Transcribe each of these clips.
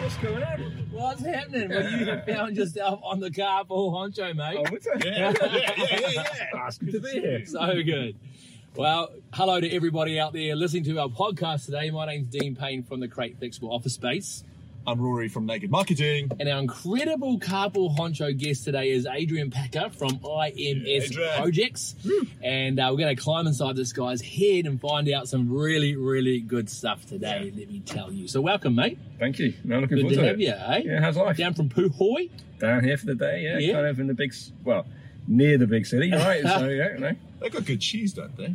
What's going on? What's happening? Well, you have found yourself on the carpool honcho, mate. Oh, what's that? Yeah, yeah, yeah, yeah, yeah. Ah, it's good to be here. So good. Well, hello to everybody out there listening to our podcast today. My name's Dean Payne from the Crate Flexible Office Space. I'm Rory from Naked Marketing. And our incredible carpool honcho guest today is Adrian Packer from IMS Adrian. Projects. And uh, we're going to climb inside this guy's head and find out some really, really good stuff today, let me tell you. So, welcome, mate. Thank you. No, looking Good forward to to have it. you, eh? Yeah, how's life? Down from Puhoi. Down here for the day, yeah, Yeah. Kind of in the big, well, near the big city, right? so, yeah, no. They got good cheese, don't they?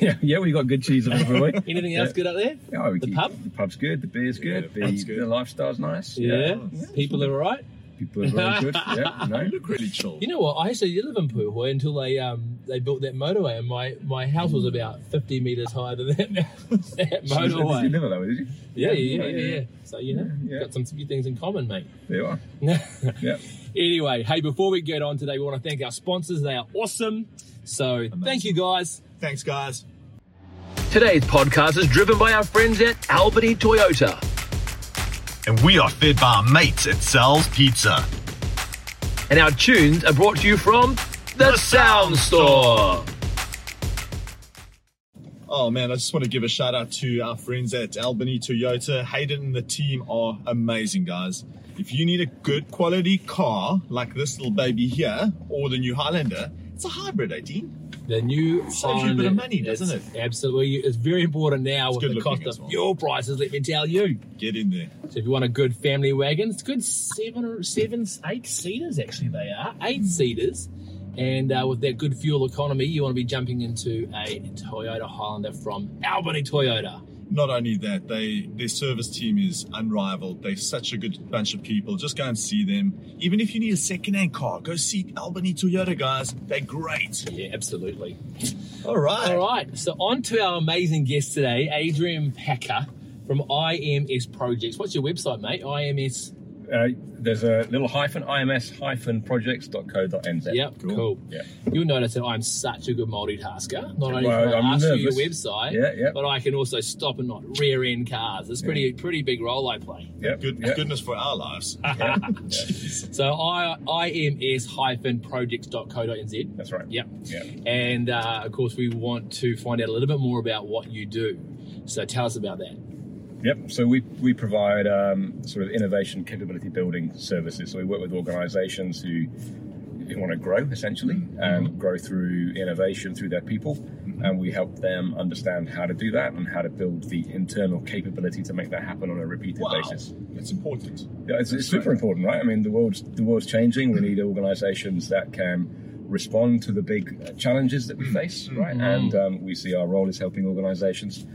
Yeah, yeah, we got good cheese on the way. Anything else Yeah. good up there? Oh, we The keep- pub? The pub's good, the beer's good, Yeah, the, the pub's good. the lifestyle's nice. Yeah. People are all right. People are very good. Yeah, no. They look really chill. You know what? I actually did live in Puhoi until they um they built that motorway, and my, my house was about fifty meters higher than that, that You motorway. never know, did you? Yeah, yeah, yeah, yeah. So you know, Yeah. got some few things in common, mate. There you are. Yeah. anyway, hey, before we get on today, we want to thank our sponsors. They are awesome. So thank you guys. Thanks, guys. Today's podcast is driven by our friends at Albany Toyota. And we are fed by our mates at Sal's Pizza. And our tunes are brought to you from The Sound Store. Oh man, I just want to give a shout out to our friends at Albany Toyota. Hayden and the team are amazing, guys. If you need a good quality car like this little baby here or the new Highlander, it's a hybrid, 18. The new Saves you a bit of money, doesn't it's Absolutely. It's very important now with good the looking cost as of well. fuel prices, let me tell you. Get in there. So if you want a good family wagon, it's good seven or seven, eight seaters actually they are, eight seaters. And uh, with that good fuel economy, you want to be jumping into a Toyota Highlander from Albany Toyota. Not only that, they their service team is unrivaled. They're such a good bunch of people. Just go and see them. Even if you need a second-hand car, go see Albany Toyota, guys. They're great. Yeah, absolutely. All right. All right, so on to our amazing guest today, Adrian Packer from IMS Projects. What's your website, mate? IMS. Uh, there's a little hyphen, IMS hyphen projects.co.nz. Yep, cool. Cool. Yeah. You'll notice that I'm such a good multitasker. Not only Well, can I I'm ask you your website, Yeah, yeah. but I can also stop and not rear end cars. It's pretty pretty big role I play. Yep. Good yep. goodness for our lives. So I IMS hyphen projects.co.nz. That's right. Yep. Yeah. And uh, of course, we want to find out a little bit more about what you do. So tell us about that. Yep. So we we provide um, sort of innovation capability building services. So we work with organisations who, who want to grow essentially and grow through innovation through their people, and we help them understand how to do that and how to build the internal capability to make that happen on a repeated Wow. basis. It's important. Yeah, it's, it's super important, right? I mean, the world's the world's changing. We need organisations that can respond to the big challenges that we face, right? And um, we see our role is helping organisations.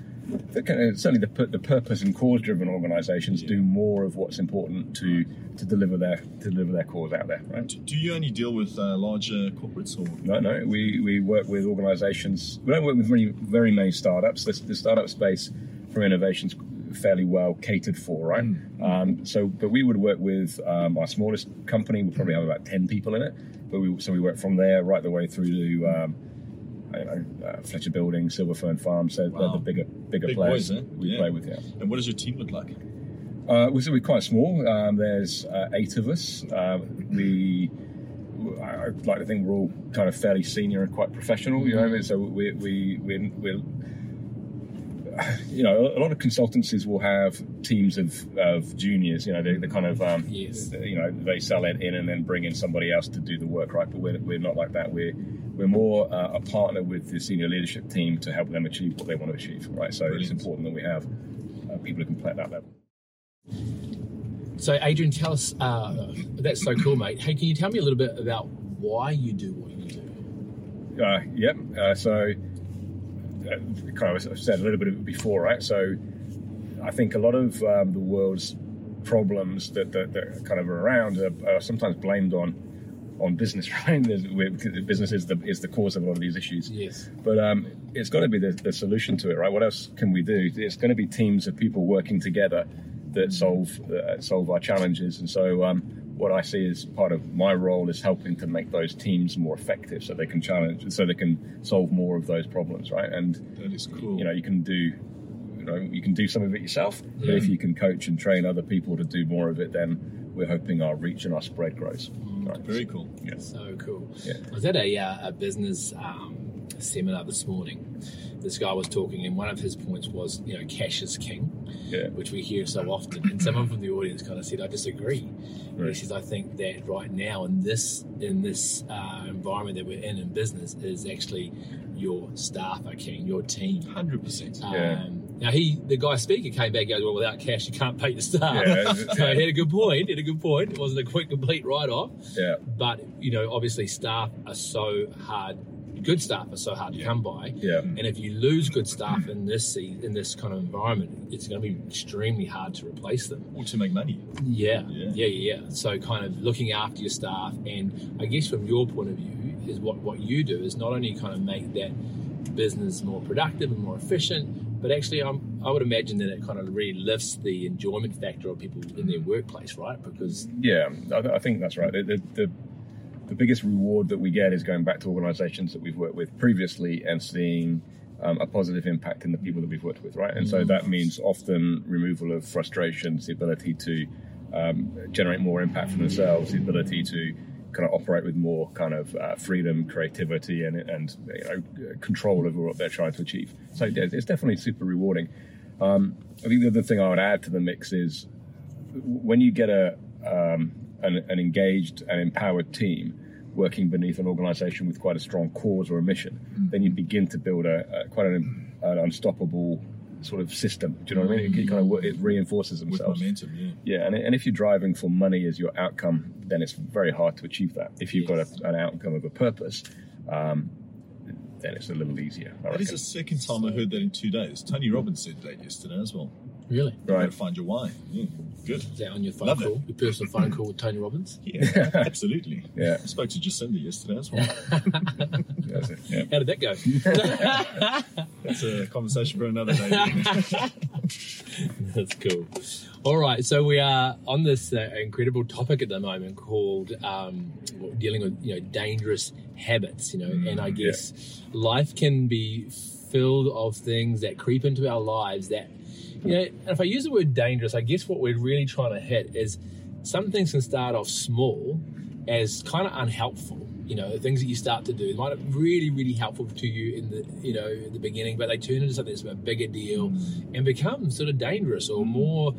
Uh, Certainly, the, the purpose and cause-driven organisations do more of what's important to to deliver their to deliver their cause out there, right? Do you only deal with uh, larger corporates or? No, no. We, we work with organisations. We don't work with very very many startups. The, the startup space for innovations fairly well catered for, right? Um, so, but we would work with um, our smallest company. We probably have about ten people in it. But we so we work from there right the way through to. Um, know, uh, Fletcher Building, Silver Fern Farm, so they're the bigger, bigger Big players boys, eh? we Yeah. play with. Yeah, And what does your team look like? uh, we're, so we're quite small. Um, there's uh, eight of us. Uh, we, I- I'd like to think we're all kind of fairly senior and quite professional. You know, what I mean? so we we we're, we're you know, a lot of consultancies will have teams of, of juniors. You know, they, they kind of um, Yes. you know they sell it in and then bring in somebody else to do the work, right? But we're, we're not like that. We're we're more uh, a partner with the senior leadership team to help them achieve what they want to achieve, right? So it's important that we have uh, people who can play at that level. So Adrian, tell us. Uh, that's so cool, mate. Hey, can you tell me a little bit about why you do what you do? Uh, yep. Uh, so, uh, kind of, I've said a little bit of it before, right? So, I think a lot of um, the world's problems that, that, that kind of are around are, are sometimes blamed on on business, right? There's, we're- business is the is the cause of a lot of these issues. Yes. But um, it's got to be the, the solution to it, right? What else can we do? It's going to be teams of people working together that solve uh, solve our challenges. And so, um, what I see as part of my role is helping to make those teams more effective, so they can challenge, so they can solve more of those problems, right? And That is cool. you know, you can do, you know, you can do some of it yourself, but Yeah. if you can coach and train other people to do more of it, then we're hoping our reach and our spread grows. Right. Very cool. Yes. So cool. Yeah. I was at a, uh, a business um, seminar this morning. This guy was talking, and one of his points was, you know, cash is king, Yeah. which we hear so often. And someone from the audience kind of said, "I disagree." He says, "I think that right now in this in this uh, environment that we're in in business is actually your staff are king, your team." Hundred percent. Yeah. Now he, the guy speaker, came back and goes, "Well, without cash, you can't pay the staff." Yeah, so yeah. he had a good point. He had a good point. It wasn't a quick, complete write-off Yeah. but you know obviously staff are so hard good staff are so hard to come by Yeah. and if you lose good staff in this in this kind of environment it's going to be extremely hard to replace them Or to make money. Yeah. yeah yeah, yeah. so kind of looking after your staff and i guess from your point of view is what what you do is not only kind of make that business more productive and more efficient but actually I'm, i would imagine that it kind of really lifts the enjoyment factor of people in their workplace right because Yeah, I, th- I think that's right. The, the, the, the biggest reward that we get is going back to organizations that we've worked with previously and seeing um, a positive impact in the people that we've worked with, right? And so that means often removal of frustrations, the ability to um, generate more impact for themselves, the ability to kind of operate with more kind of uh, freedom, creativity, and, and you know, control over what they're trying to achieve. So it's definitely super rewarding. Um, I think the other thing I would add to the mix is when you get a um, an, an engaged and empowered team working beneath an organization with quite a strong cause or a mission, then you begin to build a, a quite an, an unstoppable sort of system. Do you know what I mean? It, kind of it reinforces themselves. With momentum, yeah. Yeah, and, and if you're driving for money as your outcome, then it's very hard to achieve that. If you've got a, an outcome of a purpose, um, then it's a little easier. I That is reckon. the second time I heard that in two days. Tony Robbins said that yesterday as well. Really You Right. gotta find your why. Yeah. Good. is that on your phone Love it. call your personal phone call with tony robbins Yeah, absolutely. Yeah. I spoke to Jacinda yesterday as well. Yeah. How did that go? That's a conversation for another day. That's cool. All right, so we are on this uh, incredible topic at the moment called um, dealing with you know dangerous habits. You know, and I guess life can be filled of things that creep into our lives that you know. And if I use the word dangerous, I guess what we're really trying to hit is some things can start off small as kind of unhelpful. You know, things that you start to do might be really, really helpful to you in the you know the beginning, but they turn into something that's a bigger deal and become sort of dangerous or more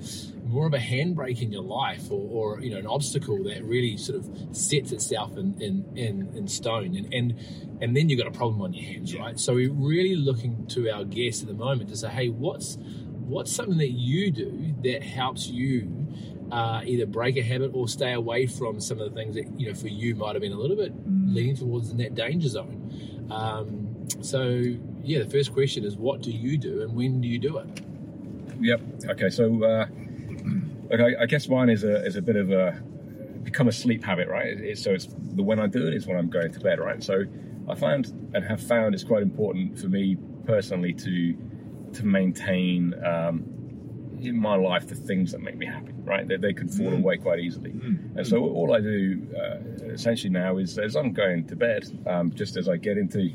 more of a handbrake in your life or, or you know an obstacle that really sort of sets itself in in, in, in stone and, and and then you've got a problem on your hands, right? So we're really looking to our guests at the moment to say, hey, what's what's something that you do that helps you uh, either break a habit or stay away from some of the things that you know for you might have been a little bit leaning towards in that danger zone. Um, so yeah, the first question is, what do you do and when do you do it? Yep. Okay. So, uh, okay, I guess mine is a is a bit of a become a sleep habit, right? It- it's, so it's the when I do it is when I'm going to bed, right? So I find and have found it's quite important for me personally to to maintain um, in my life the things that make me happy, right? That they can fall away quite easily. And so all I do uh, essentially now is as I'm going to bed, um, just as I get into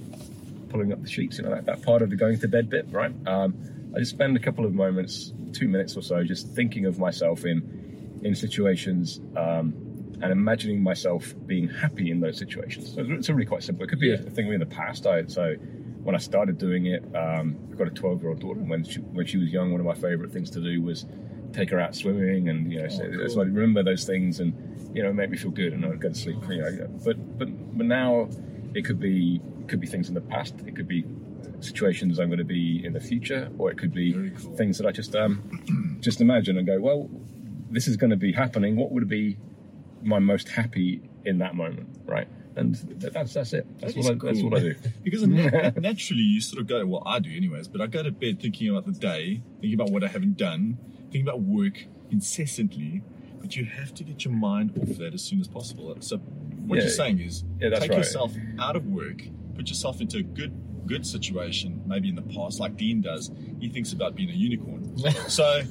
pulling up the sheets, you know, that, that part of the going to bed bit, right? Um, I just spend a couple of moments, two minutes or so, just thinking of myself in in situations um, and imagining myself being happy in those situations. So it's, really quite simple. It could be a, thing in the past. I so when I started doing it, um, I've got a 12 year old daughter. and When she, when she was young, one of my favorite things to do was take her out swimming, and you know, so, cool. so I remember those things, and you know, it made me feel good, and I'd go to sleep. You know, but but but now it could be it could be things in the past. It could be situations I'm going to be in the future, or it could be cool. things that I just um just imagine and go, well, this is going to be happening. What would be my most happy in that moment, right? And that's that's it. That's That what I, is that's what I do. Because naturally, you sort of go, well, I do anyways, but I go to bed thinking about the day, thinking about what I haven't done, thinking about work incessantly. But you have to get your mind off that as soon as possible. So, what Yeah. you're saying is Yeah, that's take right. yourself out of work, put yourself into a good good situation, maybe in the past, like Dean does. He thinks about being a unicorn. so,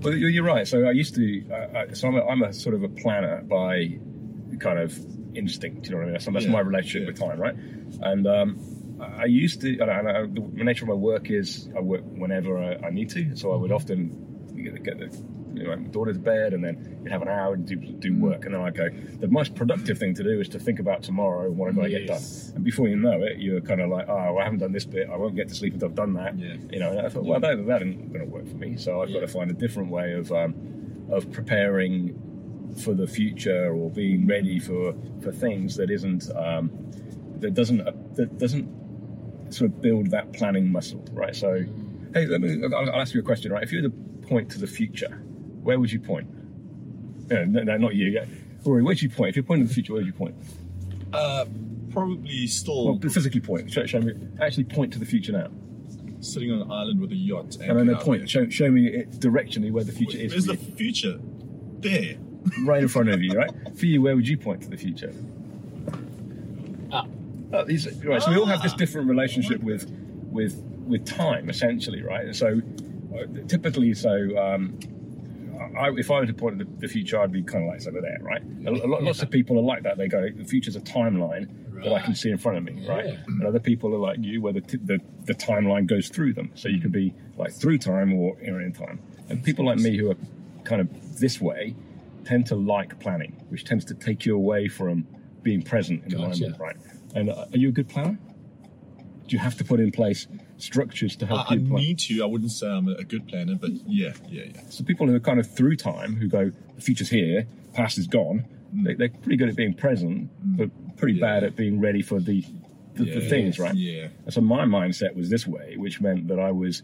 Well, you're you're right. So I used to. Uh, so I'm a, I'm a sort of a planner by kind of instinct. You know what I mean? So that's Yeah, my relationship yeah. with time, right? And um, I used to. And I, and I, the nature of my work is I work whenever I, I need to. So I would often get, get the you know, my daughter to bed, and then you'd have an hour and do do work, and then I go. The most productive thing to do is to think about tomorrow and what I've got to get done. And before you know it, you're kind of like, oh, I haven't done this bit. I won't get to sleep until I've done that. Yeah. You know, and I thought, well, that, that isn't going to work for me. So I've got to find a different way of um, of preparing for the future or being ready for for things that isn't um, that doesn't uh, that doesn't sort of build that planning muscle, right? So, hey, let me. I'll, I'll ask you a question, right? If you were to point to the future, where would you point? Yeah, no, no, not you. Yeah. Rory, where'd you point? If you're pointing to the future, where would you point? Uh, probably still Well, physically point. Show, show me. Actually, point to the future now, sitting on an island with a yacht. and then anchored point. Show, show me it directionally where the future is. Where's for the you. future? There. right in front of you, right? For you, where would you point to the future? Up. Oh, these, right, so we all have this Ah. different relationship with with with time, essentially, right? And so, uh, typically, so um, I, if I were to point at the, the future, I'd be kind of like over there, right? A, lot, lots of people are like that. They go, the future's a timeline that I can see in front of me, right? Yeah. And other people are like you, where the, t- the the timeline goes through them. So you can be like through time or in time. And people like me who are kind of this way tend to like planning, which tends to take you away from being present in the Gotcha. moment, right? And uh, are you a good planner? Do you have to put in place structures to help I, I you plan? need to. I wouldn't say I'm a, good planner, but yeah, yeah, yeah. So people who are kind of through time, who go, the future's here, past is gone, they, they're pretty good at being present, but pretty Mm. Yeah. bad at being ready for the the, the things, right? Yeah. And so my mindset was this way, which meant that I was,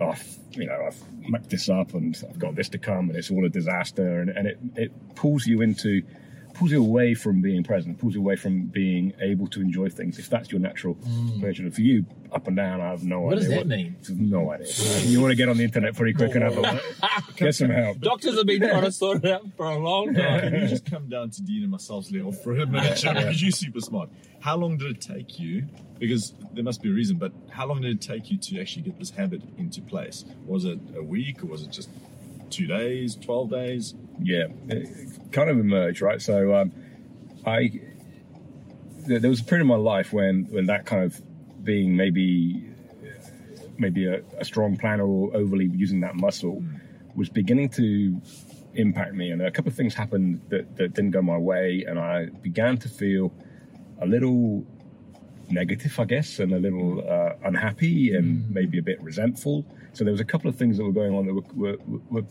oh, you know, I've mucked this up and I've got this to come and it's all a disaster. And, and it, it pulls you into, pulls you away from being present, pulls you away from being able to enjoy things if that's your natural nature. For you, up and down, I have no Mm. What idea. does that mean? No idea. you want to get on the internet pretty quick and have a get some help. Doctors have been trying to sort it out for a long time. Can you just come down to Dean and myself's level for a minute, Joe, because you're super smart. How long did it take you? Because there must be a reason, but how long did it take you to actually get this habit into place? Was it a week or was it just two days, 12 days? yeah, it kind of emerged, right? So um, I there was a period in my life when when that kind of being maybe maybe a, a strong planner or overly using that muscle was beginning to impact me, and a couple of things happened that, that didn't go my way, and I began to feel a little negative, I guess, and a little uh, unhappy and maybe a bit resentful. So there was a couple of things that were going on that were were, were,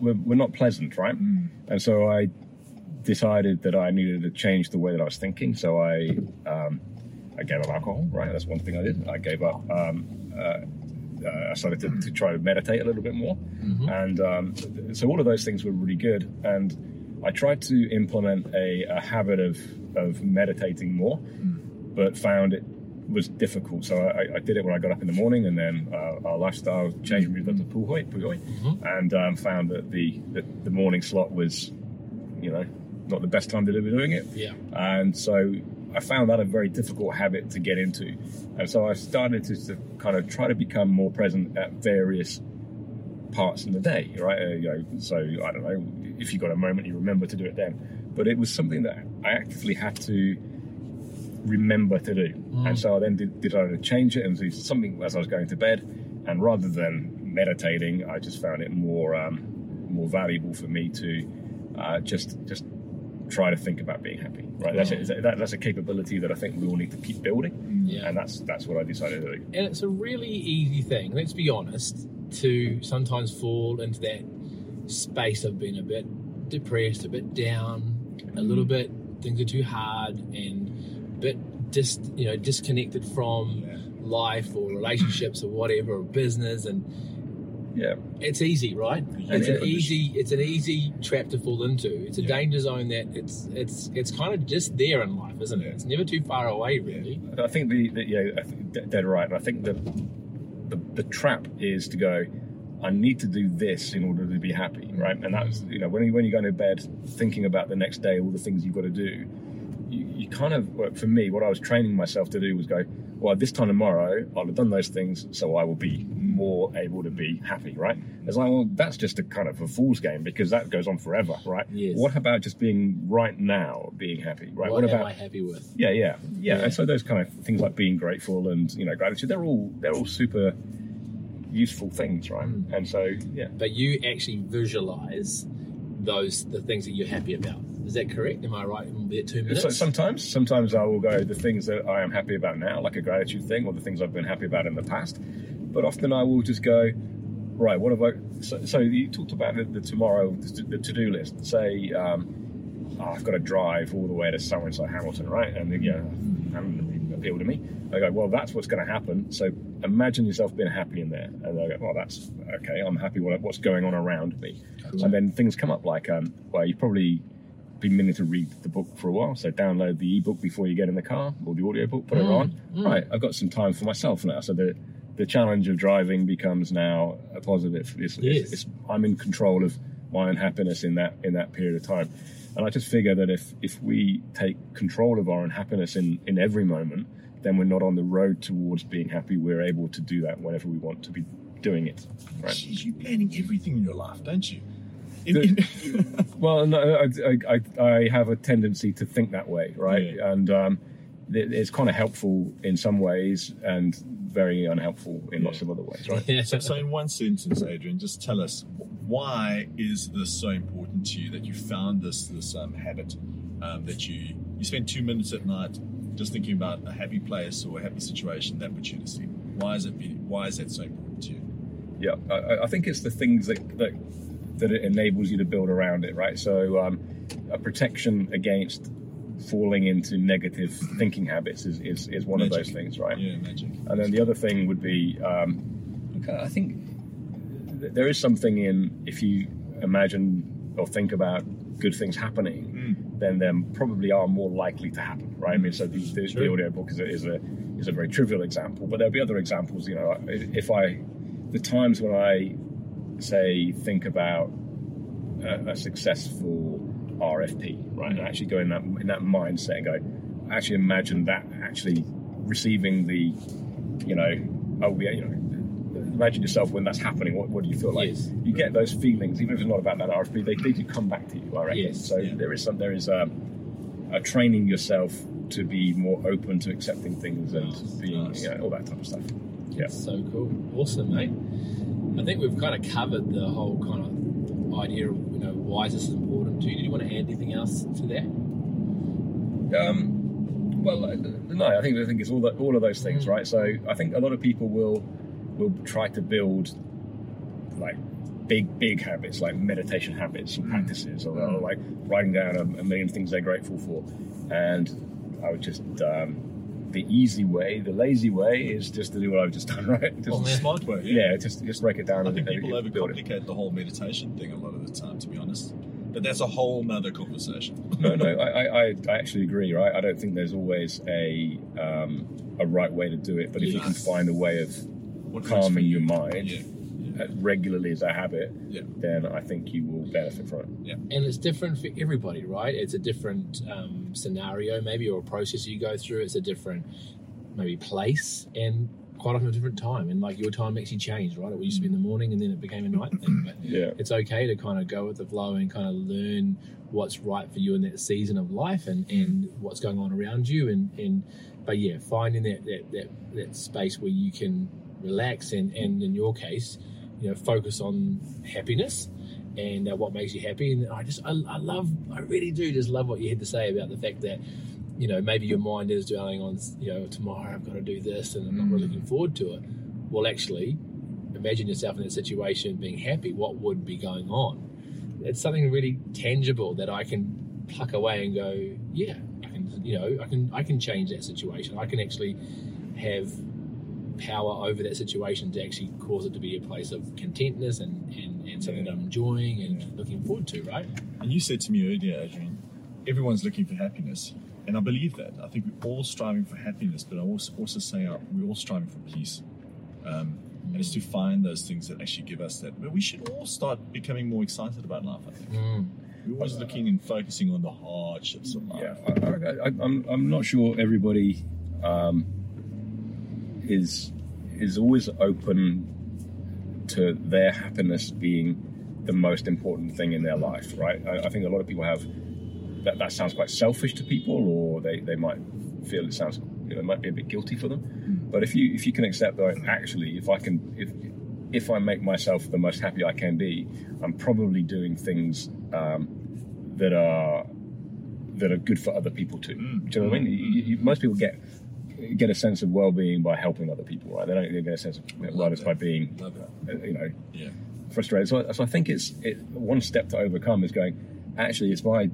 were, were not pleasant, right? And so I decided that I needed to change the way that I was thinking. So I um, I gave up alcohol, right? That's one thing I did. I gave up. Um, uh, uh, I started to, to try to meditate a little bit more, and um, so all of those things were really good. And I tried to implement a, a habit of of meditating more, but found it was difficult. So I, I did it when I got up in the morning, and then uh, our lifestyle changed. We moved up to Puhoi, Puhoi and um, found that the, the the morning slot was, you know, not the best time to be doing it. Yeah. And so I found that a very difficult habit to get into. And so I started to, to kind of try to become more present at various parts in the day, right? Uh, you know, so I don't know if you got a moment, you remember to do it then. But it was something that I actively had to remember to do. And so I then did, decided to change it and do something as I was going to bed. And rather than meditating, I just found it more um, more valuable for me to uh, just just try to think about being happy. Right, that's it. That, that's a capability that I think we all need to keep building. Yeah. And that's that's what I decided to do. And it's a really easy thing, let's be honest, to sometimes fall into that space of being a bit depressed, a bit down, a little bit things are too hard and a bit dis you know, disconnected from life or relationships or whatever or business and Yeah. it's easy, right? And It's an easy it's an easy trap to fall into. It's a Yeah. danger zone that it's it's it's kind of just there in life, isn't it? It's never too far away really. I think the, the yeah, I think dead right. I think the, the the trap is to go. I need to do this in order to be happy, right? And that's you know when you when you go to bed thinking about the next day, all the things you've got to do. You, you kind of well, for me, what I was training myself to do was go. Well, this time tomorrow, I'll have done those things, so I will be more able to be happy, right? It's like, well, that's just a kind of a fool's game because that goes on forever, right? Yes. What about just being right now, being happy, right? What, What, am about I happy with? yeah, yeah, yeah, Yeah. And so those kind of things like being grateful and you know gratitude, they're all they're all super useful things, right? Mm. And so yeah, But you actually visualize those the things that you're happy about. Is that correct? Am I right in that two minutes? So sometimes, sometimes I will go the things that I am happy about now, like a gratitude thing, or the things I've been happy about in the past. But often I will just go, right, what have I? So, so you talked about the, the tomorrow, the, the to-do list. Say, um, oh, I've got to drive all the way to so and so Hamilton, right? And know, Hamilton didn't appeal to me. I go, well, that's what's going to happen. So imagine yourself being happy in there, and I go, well, that's okay. I'm happy with what's going on around me. And then things come up like, um, well, you've probably been meaning to read the book for a while, so download the ebook before you get in the car or the audiobook, put it Mm, on. Right, I've got some time for myself now. So the the challenge of driving becomes now a positive. It's, Yes. it's, it's, I'm in control of my own happiness in that in that period of time. And I just figure that if if we take control of our own happiness in in every moment, then we're not on the road towards being happy. We're able to do that whenever we want to be doing it. Right. Jeez, you planning everything in your life, don't you? The- Well, no, I, I, I have a tendency to think that way, right? Yeah. And um, it's kind of helpful in some ways and very unhelpful in lots of other ways, right? Yeah. so, so in one sentence, Adrian, just tell us why is this so important to you that you found this this um, habit um, that you you spend two minutes at night just thinking about a happy place or a happy situation that puts you to sleep. Why is it? be- Why is that so important to you? Yeah, I- I, I think it's the things that, that that it enables you to build around it, right? So um, a protection against falling into negative thinking habits is, is, is one of those things, right? Yeah, magic. And then the other thing would be, um, okay, I think th- there is something in if you imagine or think about good things happening, then they probably are more likely to happen, right? I mean, so the, the, the Sure. audiobook is a, is a is a very trivial example, but there'll be other examples. You know, if I the times when I say think about a, a successful RFP, right, and actually go in that in that mindset and go, actually imagine that actually receiving the, you know, oh yeah, you know, imagine yourself when that's happening. What, what do you feel like? Yes. You get those feelings, even if it's not about that RFP, they, they do come back to you. I reckon. Yes. So Yeah. there is some there is um, a training yourself to be more open to accepting things and being Nice. you know, all that type of stuff. Yeah. So cool. Awesome, mate. I think we've kind of covered the whole kind of idea of, why is this important to you? Did you want to add anything else to that? Um, well, no, I think I think it's all that, all of those things, right? So I think a lot of people will will try to build like big big habits, like meditation habits or practices, or, or like writing down a, a million things they're grateful for. And I would just um, the easy way, the lazy way, is just to do what I've just done, right? Just, Well, man. Smart way. yeah, just just break it down I and, think and people build it. overcomplicate the whole meditation thing a lot of the time, to be honest. But that's a whole nother conversation. no, no, I, I, I- I actually agree. Right, I don't think there's always a um, a right way to do it, but if you can find a way of What calming you? your mind Yeah. Regularly as a habit, Yeah. then I think you will benefit from it. And it's different for everybody, right? It's a different um, scenario, maybe, or a process you go through. It's a different, maybe, place, and quite often a different time. And like your time actually changed, right? It used to be in the morning, and then it became a night thing. But Yeah. it's okay to kind of go with the flow and kind of learn what's right for you in that season of life and, and what's going on around you and, and but yeah finding that, that that that space where you can relax and and in your case you know focus on happiness and uh, what makes you happy. And I just I, I love I really do just love what you had to say about the fact that you know maybe your mind is dwelling on you know tomorrow I've got to do this and I'm not really looking forward to it. Well actually imagine yourself in that situation being happy. What would be going on? It's something really tangible that I can pluck away and go, yeah, I can, you know, I can, I can change that situation. I can actually have power over that situation to actually cause it to be a place of contentness and, and, and something that I'm enjoying and looking forward to, right? And you said to me earlier, Adrian, everyone's looking for happiness. And I believe that. I think we're all striving for happiness, but I also, also say uh, we're all striving for peace. Um, and it's to find those things that actually give us that. But we should all start becoming more excited about life, I think. Mm. We're always looking and focusing on the hardships of life. Yeah, I, I, I, I'm, I'm not sure everybody um, is is always open to their happiness being the most important thing in their life, right? I, I think a lot of people have that. That sounds quite selfish to people, or they, they might feel it sounds you know, it might be a bit guilty for them. Mm. But if you if you can accept that actually, if I can if if I make myself the most happy I can be, I'm probably doing things um, that are that are good for other people too. Mm. Do you know what I mean? Mm. You, you, most people get get a sense of well-being by helping other people, right? They don't get a sense of wellness by being, uh, you know, Yeah. frustrated. So, I- so I think it's it, one step to overcome is going. Actually, it's my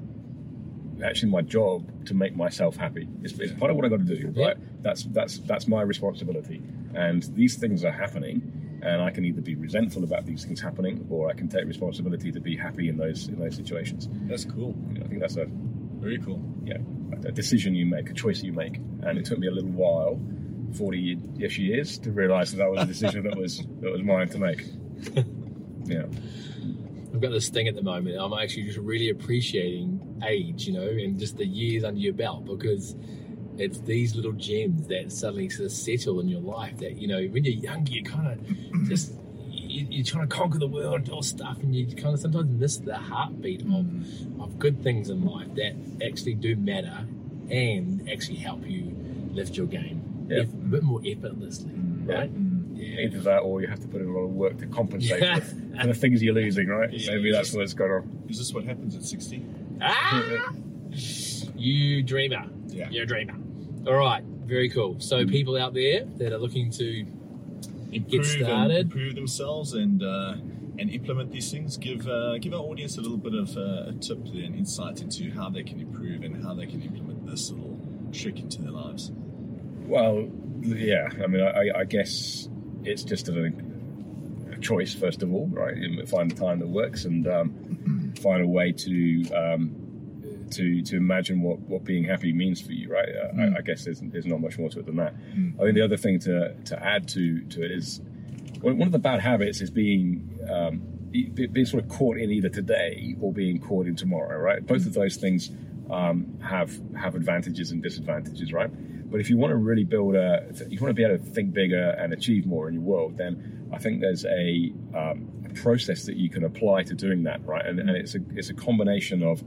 actually my job to make myself happy. It's, it's part of what I got to do, Yeah. right? That's that's that's my responsibility. And these things are happening, and I can either be resentful about these things happening, or I can take responsibility to be happy in those in those situations. That's cool. You know, I think that's a Very cool. yeah a decision you make, a choice you make, and it took me a little while. 40 ish years to realize that that was a decision that was that was mine to make. Yeah. I've got this thing at the moment. I'm actually just really appreciating age, you know, and just the years under your belt because it's these little gems that suddenly sort of settle in your life that, you know, when you're younger, you kind of just, you, you're trying to conquer the world and do all stuff, and you kind of sometimes miss the heartbeat of, of good things in life that actually do matter and actually help you lift your game Yeah. eff- a bit more effortlessly, right? Yeah. Either that or you have to put in a lot of work to compensate Yeah. for, for the things you're losing, right? Yeah. Maybe that's what's going on. Is this what happens at 60? Ah! You dreamer. Yeah. You're a dreamer. All right. Very cool. So Mm. people out there that are looking to Improve, and started. improve themselves and uh, and implement these things. Give uh, give our audience a little bit of uh, a tip and insight into how they can improve and how they can implement this little trick into their lives. Well, yeah. I mean, I, I guess it's just a, a choice, first of all, right? Find a time that works and um, find a way to um, to to imagine what, what being happy means for you, right? Uh, I, I guess there's, there's not much more to it than that. I think the other thing to, to add to to it is one of the bad habits is being um, being sort of caught in either today or being caught in tomorrow, right? Both of those things um, have have advantages and disadvantages, right? But if you want to really build a, if you want to be able to think bigger and achieve more in your world, then I think there's a, um, a process that you can apply to doing that, right? And, and it's a it's a combination of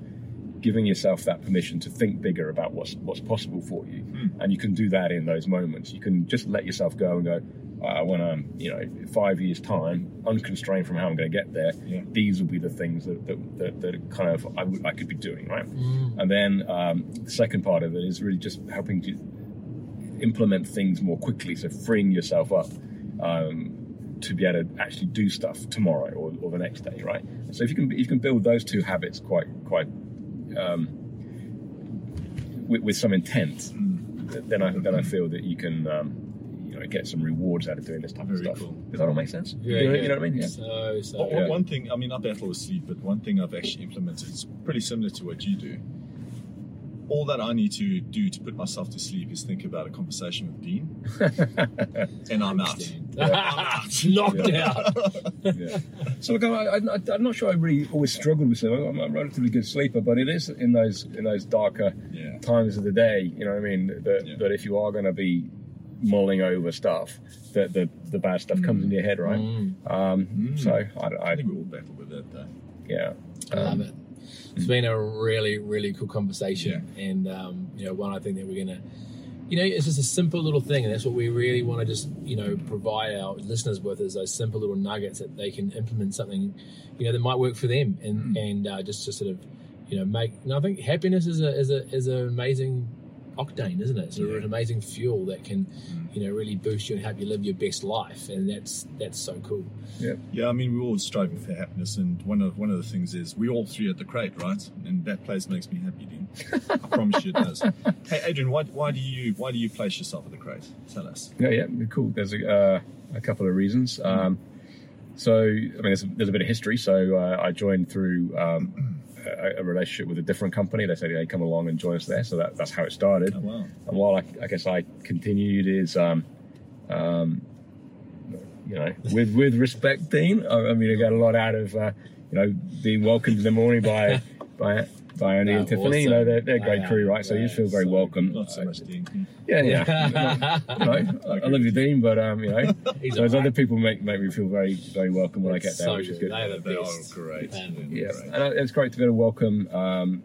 giving yourself that permission to think bigger about what's what's possible for you, and you can do that in those moments. You can just let yourself go and go. Uh, when I'm, you know, five years time, unconstrained from how I'm going to get there, Yeah. these will be the things that that, that, that kind of I, could be doing, right? And then um, the second part of it is really just helping to implement things more quickly, so freeing yourself up um, to be able to actually do stuff tomorrow or, or the next day, right? So if you can if you can build those two habits quite quite um, with, with some intent, then I then I feel that you can um, you know get some rewards out of doing this type Very of stuff. cool. Does that all make sense? Yeah, you, know, yeah. you know what I mean? Yeah. So, so One- Yeah. One thing, I mean, I battle with sleep, but one thing I've actually implemented is pretty similar to what you do. All that I need to do to put myself to sleep is think about a conversation with Dean, and I'm out. knocked out. yeah. So look, I, I, I'm not sure I really always struggled with sleep. I'm a relatively good sleeper, but it is in those in those darker Yeah. times of the day. You know what I mean? That, Yeah. that if you are going to be mulling over stuff, that the the bad stuff comes into your head, right? Mm. Um, So I, I I, think we all battle with that, though. yeah. I love Um, it. It's been a really, really cool conversation, and um, you know, one I think that we're gonna, you know, it's just a simple little thing, and that's what we really want to just, you know, provide our listeners with is those simple little nuggets that they can implement something, you know, that might work for them, and and uh, just to sort of, you know, make. And I think happiness is a is a is an amazing octane, isn't it? It's Yeah. an amazing fuel that can, you know, really boost you and help you live your best life, and that's that's so cool. Yeah, yeah. I mean, we're all striving for happiness, and one of one of the things is we all three at the crate, right? And that place makes me happy, Dean. I promise you it does. Hey, Adrian, why, why do you why do you place yourself at the crate? Tell us. Yeah, yeah, cool. There's a, uh, a couple of reasons. Um, so, I mean, there's a, there's a bit of history. So, uh, I joined through um, a, a relationship with a different company. They said, "Hey, come along and join us there." So that, that's how it started. Oh wow. And while I, I guess I continued is, um, um, you know, with with respect, Dean. I, I mean, I got a lot out of uh, you know being welcomed in the morning by by Dione Oh, and Tiffany. You know, they're, they're a great crew, right? So They you feel very so welcome. Not so much Dean. Yeah, yeah. you know, I, I love you, Dean, but um, you know, He's those alright. other people make make me feel very very welcome when I get there, so which is good. good. They are the They are great. Yeah, great. and uh, it's great to be able to welcome um,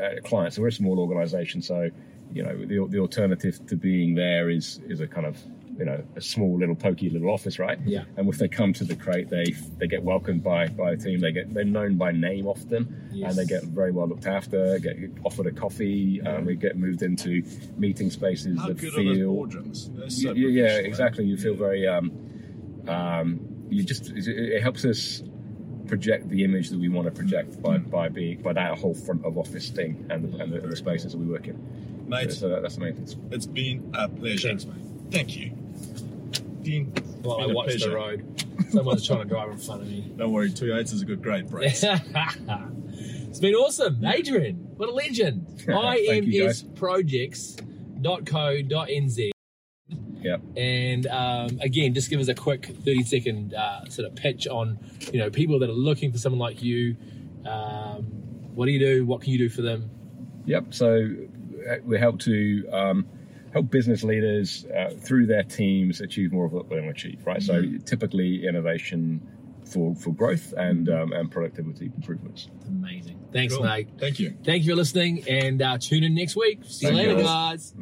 uh, clients. So we're a small organisation, so you know the the alternative to being there is is a kind of you know a small little pokey little office, right? Yeah. And if they come to the crate, they they get welcomed by by a team. They get they're known by name often, Yes. and they get very well looked after. Get offered a coffee. Um, we get moved into meeting spaces How that good are those feel boardrooms? They're so Y- y- yeah, professional. exactly. You feel very. Um, um, you just it, it helps us project the image that we want to project by, by being by that whole front of office thing and the, and the, and the spaces that we work in. Mate, So that, that's the main thing. it's been a pleasure. Thanks, mate. Thank you. Dean, Well, I been watched the pleasure. road. Someone's trying to drive in front of me. Don't worry, two eights is a good great brakes. it's been awesome. Adrian, what a legend. Thank you, guys. IMSprojects.co.nz. Yeah. And um, again, just give us a quick 30 second uh, sort of pitch on, you know, people that are looking for someone like you. Um, what do you do? What can you do for them? Yep. So uh, we help to um, help business leaders uh, through their teams achieve more of what they want to achieve. Right. So typically innovation for for growth and um, and productivity improvements. Amazing. Thanks, Cool. mate. Thank you. Thank you for listening and uh, tune in next week. See Thank you. later, guys.